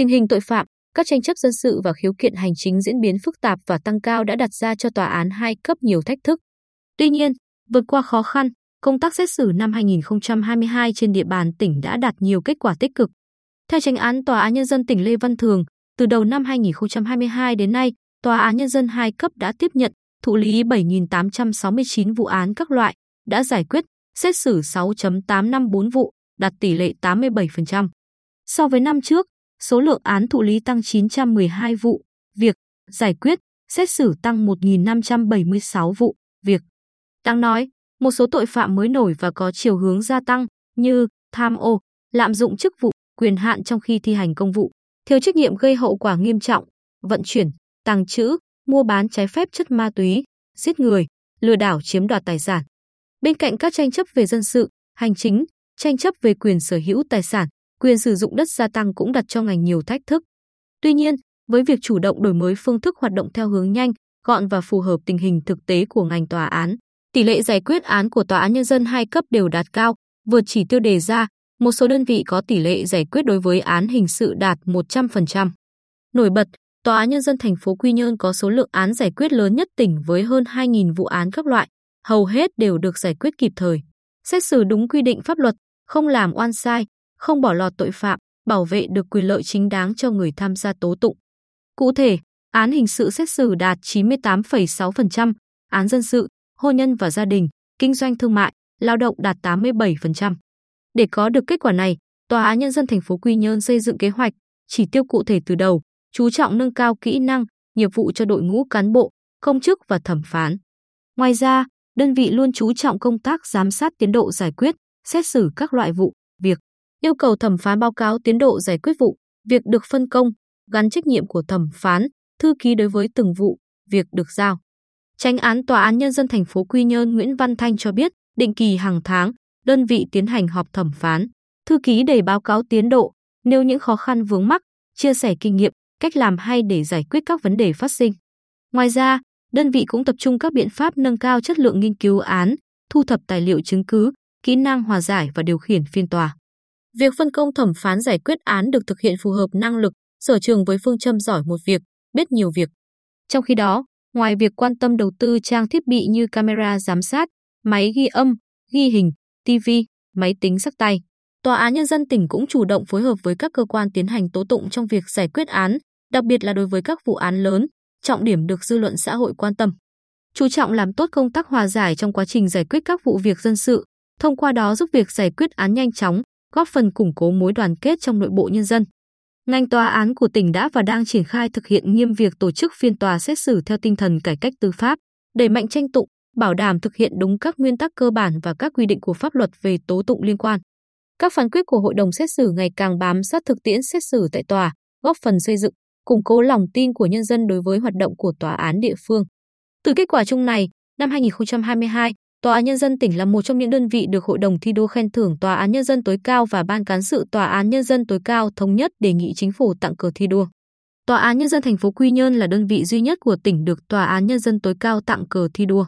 Tình hình tội phạm, các tranh chấp dân sự và khiếu kiện hành chính diễn biến phức tạp và tăng cao đã đặt ra cho tòa án hai cấp nhiều thách thức. Tuy nhiên, vượt qua khó khăn, công tác xét xử năm 2022 trên địa bàn tỉnh đã đạt nhiều kết quả tích cực. Theo tranh án Tòa án Nhân dân tỉnh Lê Văn Thường, từ đầu năm 2022 đến nay, Tòa án Nhân dân hai cấp đã tiếp nhận, thụ lý 7.869 vụ án các loại, đã giải quyết, xét xử 6.854 vụ, đạt tỷ lệ 87%. So với năm trước, số lượng án thụ lý tăng 912 vụ, việc giải quyết, xét xử tăng 1.576 vụ, việc. Đáng nói, một số tội phạm mới nổi và có chiều hướng gia tăng như tham ô, lạm dụng chức vụ, quyền hạn trong khi thi hành công vụ, thiếu trách nhiệm gây hậu quả nghiêm trọng, vận chuyển, tàng trữ, mua bán trái phép chất ma túy, giết người, lừa đảo chiếm đoạt tài sản. Bên cạnh các tranh chấp về dân sự, hành chính, tranh chấp về quyền sở hữu tài sản, quyền sử dụng đất gia tăng cũng đặt cho ngành nhiều thách thức. Tuy nhiên, với việc chủ động đổi mới phương thức hoạt động theo hướng nhanh, gọn và phù hợp tình hình thực tế của ngành tòa án, tỷ lệ giải quyết án của tòa án nhân dân hai cấp đều đạt cao, vượt chỉ tiêu đề ra, một số đơn vị có tỷ lệ giải quyết đối với án hình sự đạt 100%. Nổi bật, Tòa án Nhân dân thành phố Quy Nhơn có số lượng án giải quyết lớn nhất tỉnh với hơn 2.000 vụ án các loại, hầu hết đều được giải quyết kịp thời. Xét xử đúng quy định pháp luật, không làm oan sai, không bỏ lọt tội phạm, bảo vệ được quyền lợi chính đáng cho người tham gia tố tụng. Cụ thể, án hình sự xét xử đạt 98,6%, án dân sự, hôn nhân và gia đình, kinh doanh thương mại, lao động đạt 87%. Để có được kết quả này, Tòa án Nhân dân thành phố Quy Nhơn xây dựng kế hoạch, chỉ tiêu cụ thể từ đầu, chú trọng nâng cao kỹ năng, nghiệp vụ cho đội ngũ cán bộ, công chức và thẩm phán. Ngoài ra, đơn vị luôn chú trọng công tác giám sát tiến độ giải quyết, xét xử các loại vụ, việc, yêu cầu thẩm phán báo cáo tiến độ giải quyết vụ, việc được phân công, gắn trách nhiệm của thẩm phán, thư ký đối với từng vụ, việc được giao. Tránh án Tòa án Nhân dân thành phố Quy Nhơn Nguyễn Văn Thanh cho biết, định kỳ hàng tháng, đơn vị tiến hành họp thẩm phán, thư ký để báo cáo tiến độ, nêu những khó khăn vướng mắc, chia sẻ kinh nghiệm, cách làm hay để giải quyết các vấn đề phát sinh. Ngoài ra, đơn vị cũng tập trung các biện pháp nâng cao chất lượng nghiên cứu án, thu thập tài liệu chứng cứ, kỹ năng hòa giải và điều khiển phiên tòa. Việc phân công thẩm phán giải quyết án được thực hiện phù hợp năng lực, sở trường với phương châm giỏi một việc, biết nhiều việc. Trong khi đó, ngoài việc quan tâm đầu tư trang thiết bị như camera giám sát, máy ghi âm, ghi hình, TV, máy tính sắc tay, Tòa án Nhân dân tỉnh cũng chủ động phối hợp với các cơ quan tiến hành tố tụng trong việc giải quyết án, đặc biệt là đối với các vụ án lớn, trọng điểm được dư luận xã hội quan tâm. Chú trọng làm tốt công tác hòa giải trong quá trình giải quyết các vụ việc dân sự, thông qua đó giúp việc giải quyết án nhanh chóng, góp phần củng cố mối đoàn kết trong nội bộ nhân dân. Ngành tòa án của tỉnh đã và đang triển khai thực hiện nghiêm việc tổ chức phiên tòa xét xử theo tinh thần cải cách tư pháp, đẩy mạnh tranh tụng, bảo đảm thực hiện đúng các nguyên tắc cơ bản và các quy định của pháp luật về tố tụng liên quan. Các phán quyết của hội đồng xét xử ngày càng bám sát thực tiễn xét xử tại tòa, góp phần xây dựng, củng cố lòng tin của nhân dân đối với hoạt động của tòa án địa phương. Từ kết quả chung này, năm 2022, Tòa án Nhân dân tỉnh là một trong những đơn vị được Hội đồng thi đua khen thưởng Tòa án Nhân dân tối cao và Ban cán sự Tòa án Nhân dân tối cao thống nhất đề nghị chính phủ tặng cờ thi đua. Tòa án Nhân dân thành phố Quy Nhơn là đơn vị duy nhất của tỉnh được Tòa án Nhân dân tối cao tặng cờ thi đua.